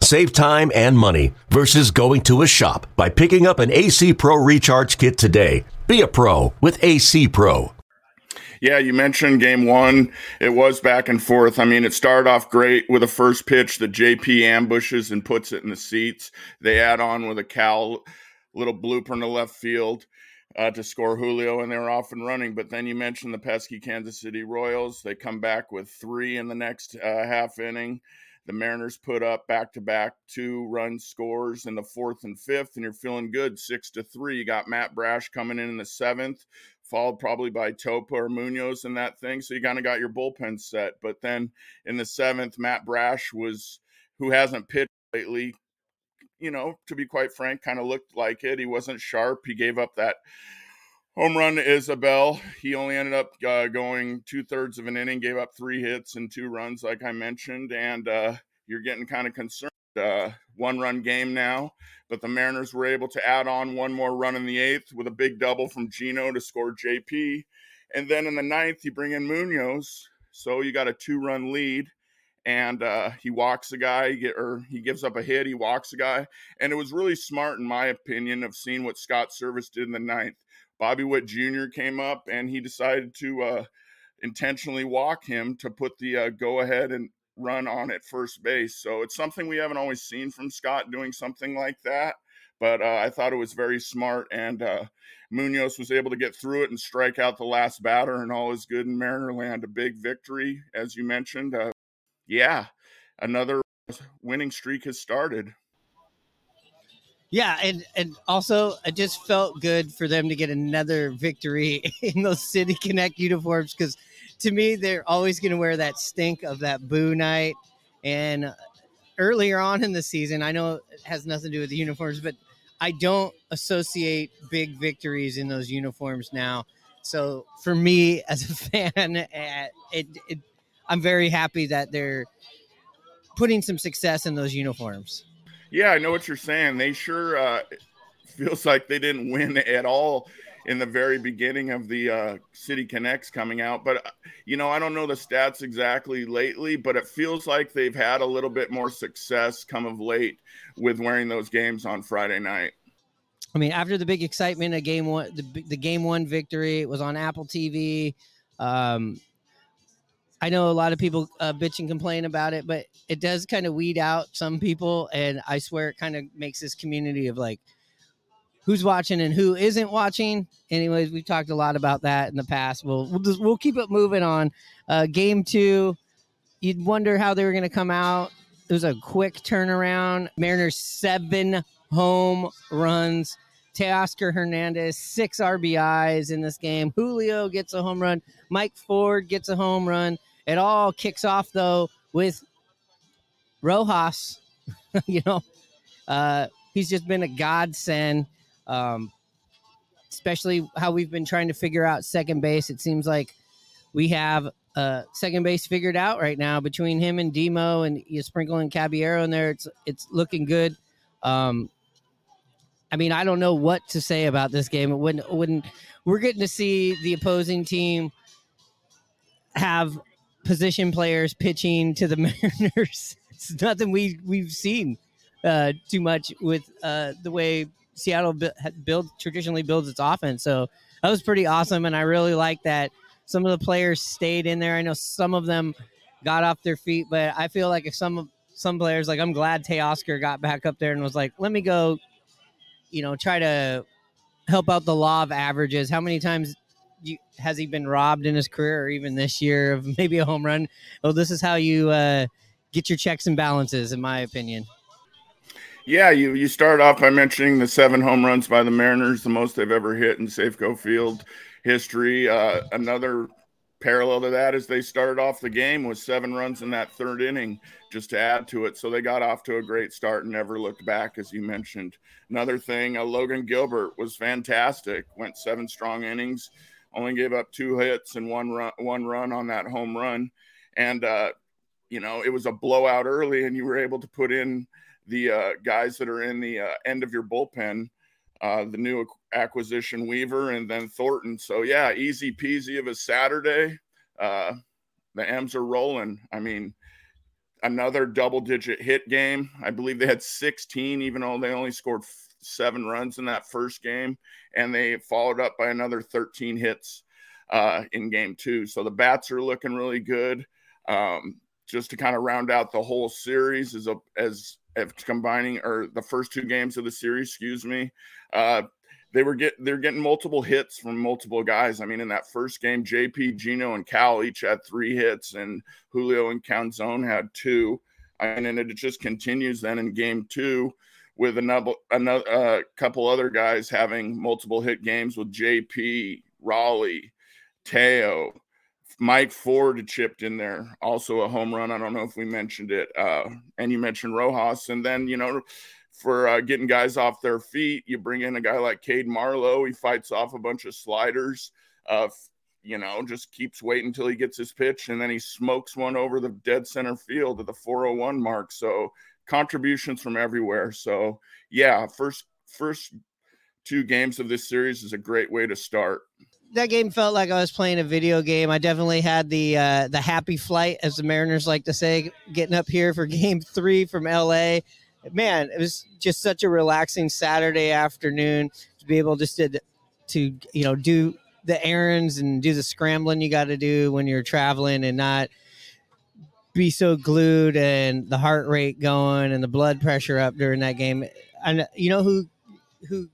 Save time and money versus going to a shop by picking up an AC Pro Recharge Kit today. Be a pro with AC Pro. Yeah, you mentioned game one. It was back and forth. I mean, it started off great with a first pitch that JP ambushes and puts it in the seats. They add on with a Cal little blooper in the left field uh, to score Julio, and they were off and running. But then you mentioned the pesky Kansas City Royals. They come back with three in the next uh, half inning. The Mariners put up back to back two run scores in the fourth and fifth, and you're feeling good six to three. You got Matt Brash coming in in the seventh, followed probably by Topa or Munoz and that thing. So you kind of got your bullpen set. But then in the seventh, Matt Brash was, who hasn't pitched lately, you know, to be quite frank, kind of looked like it. He wasn't sharp. He gave up that home run to Isbel. He only ended up uh, going two thirds of an inning, gave up three hits and two runs, like I mentioned. And uh, you're getting kind of concerned. Uh, one run game now, but the Mariners were able to add on one more run in the eighth with a big double from Geno to score JP. And then in the ninth, you bring in Munoz. So you got a two run lead and uh, he walks a guy, get, or he gives up a hit, he walks a guy, and it was really smart, in my opinion, of seeing what Scott Servais did in the ninth. Bobby Witt Jr. came up and he decided to uh, intentionally walk him to put the uh, go ahead and run on at first base. So it's something we haven't always seen from Scott doing something like that. But uh, I thought it was very smart, and uh, Munoz was able to get through it and strike out the last batter, and all is good in Mariner land. A big victory, as you mentioned. Yeah, another winning streak has started. Yeah, and and also it just felt good for them to get another victory in those City Connect uniforms because to me they're always going to wear that stink of that boo night. And earlier on in the season, I know it has nothing to do with the uniforms, but I don't associate big victories in those uniforms now. So for me as a fan, eh, it, it I'm very happy that they're putting some success in those uniforms. Yeah, I know what you're saying. They sure uh, feels like they didn't win at all in the very beginning of the uh, City Connects coming out. But, uh, you know, I don't know the stats exactly lately, but it feels like they've had a little bit more success come of late with wearing those games on Friday night. I mean, after the big excitement of game one, the, the game one victory, it was on Apple TV. Um, I know a lot of people uh, bitch and complain about it, but it does kind of weed out some people, and I swear it kind of makes this community of like who's watching and who isn't watching. Anyways, we've talked a lot about that in the past. We'll we'll, just, we'll keep it moving on. Uh, game two, you'd wonder how they were going to come out. It was a quick turnaround. Mariners seven home runs. Teoscar Hernandez, six RBIs in this game. Julio gets a home run. Mike Ford gets a home run. It all kicks off though with Rojas. you know, uh, he's just been a godsend. Um, especially how we've been trying to figure out second base. It seems like we have uh, second base figured out right now between him and Demo and you sprinkle in Caballero in there. It's it's looking good. Um, I mean, I don't know what to say about this game. When when we're getting to see the opposing team have position players pitching to the Mariners. It's nothing we we've seen uh, too much with uh, the way Seattle build traditionally builds its offense. So that was pretty awesome, and I really like that some of the players stayed in there. I know some of them got off their feet, but I feel like if some some players like I'm glad Teoscar got back up there and was like, let me go, you know, try to help out the law of averages. How many times you, has he been robbed in his career or even this year of maybe a home run? Well, this is how you uh, get your checks and balances, in my opinion. Yeah, you you start off by mentioning the seven home runs by the Mariners, the most they've ever hit in Safeco Field history. Uh, another parallel to that is they started off the game with seven runs in that third inning just to add to it. So they got off to a great start and never looked back, as you mentioned. Another thing, uh, Logan Gilbert was fantastic, went seven strong innings only gave up two hits and one run, one run on that home run, and uh, you know it was a blowout early, and you were able to put in the uh, guys that are in the uh, end of your bullpen, uh, the new acquisition Weaver and then Thornton. So yeah, easy peasy of a Saturday. Uh, the M's are rolling. I mean, another double digit hit game. I believe they had 16, even though they only scored seven runs in that first game, and they followed up by another 13 hits uh, in game two. So the bats are looking really good. Um, just to kind of round out the whole series as a as combining or the first two games of the series, excuse me. Uh, they were get they're getting multiple hits from multiple guys. I mean, in that first game, JP, Geno, and Cal each had three hits, and Julio and Canzone had two. And then it just continues then in game two with another another uh, couple other guys having multiple hit games with JP, Raleigh, Teo, Mike Ford chipped in there, also a home run. I don't know if we mentioned it. Uh, and you mentioned Rojas. And then, you know, for uh, getting guys off their feet, you bring in a guy like Cade Marlowe. He fights off a bunch of sliders. Uh, you know, just keeps waiting until he gets his pitch, and then he smokes one over the dead center field at the 401 mark. So contributions from everywhere. So yeah, first first two games of this series is a great way to start that game felt like I was playing a video game. I definitely had the uh, the happy flight, as the Mariners like to say, getting up here for Game Three from LA. Man, it was just such a relaxing Saturday afternoon to be able just to to you know do the errands and do the scrambling you got to do when you're traveling and not be so glued and the heart rate going and the blood pressure up during that game. And you know who who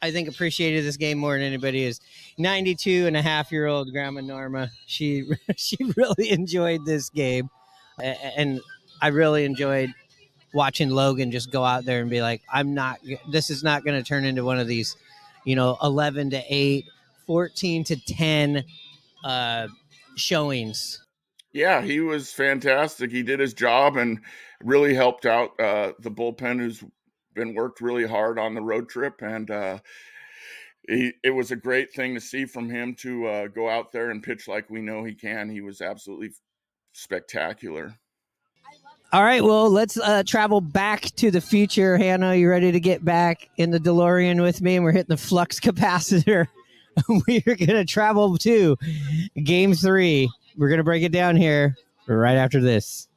I think appreciated this game more than anybody is 92 and a half year old grandma Norma. She she really enjoyed this game, and I really enjoyed watching Logan just go out there and be like, "I'm not. This is not going to turn into one of these, you know, 11 to 8, 14 to 10 uh, showings." Yeah, he was fantastic. He did his job and really helped out uh, the bullpen, who's been worked really hard on the road trip, and uh, he, it was a great thing to see from him to uh, go out there and pitch like we know he can. He was absolutely spectacular. All right, well, let's uh, travel back to the future. Hannah, you ready to get back in the DeLorean with me? And we're hitting the flux capacitor. we are going to travel to game three. We're going to break it down here right after this.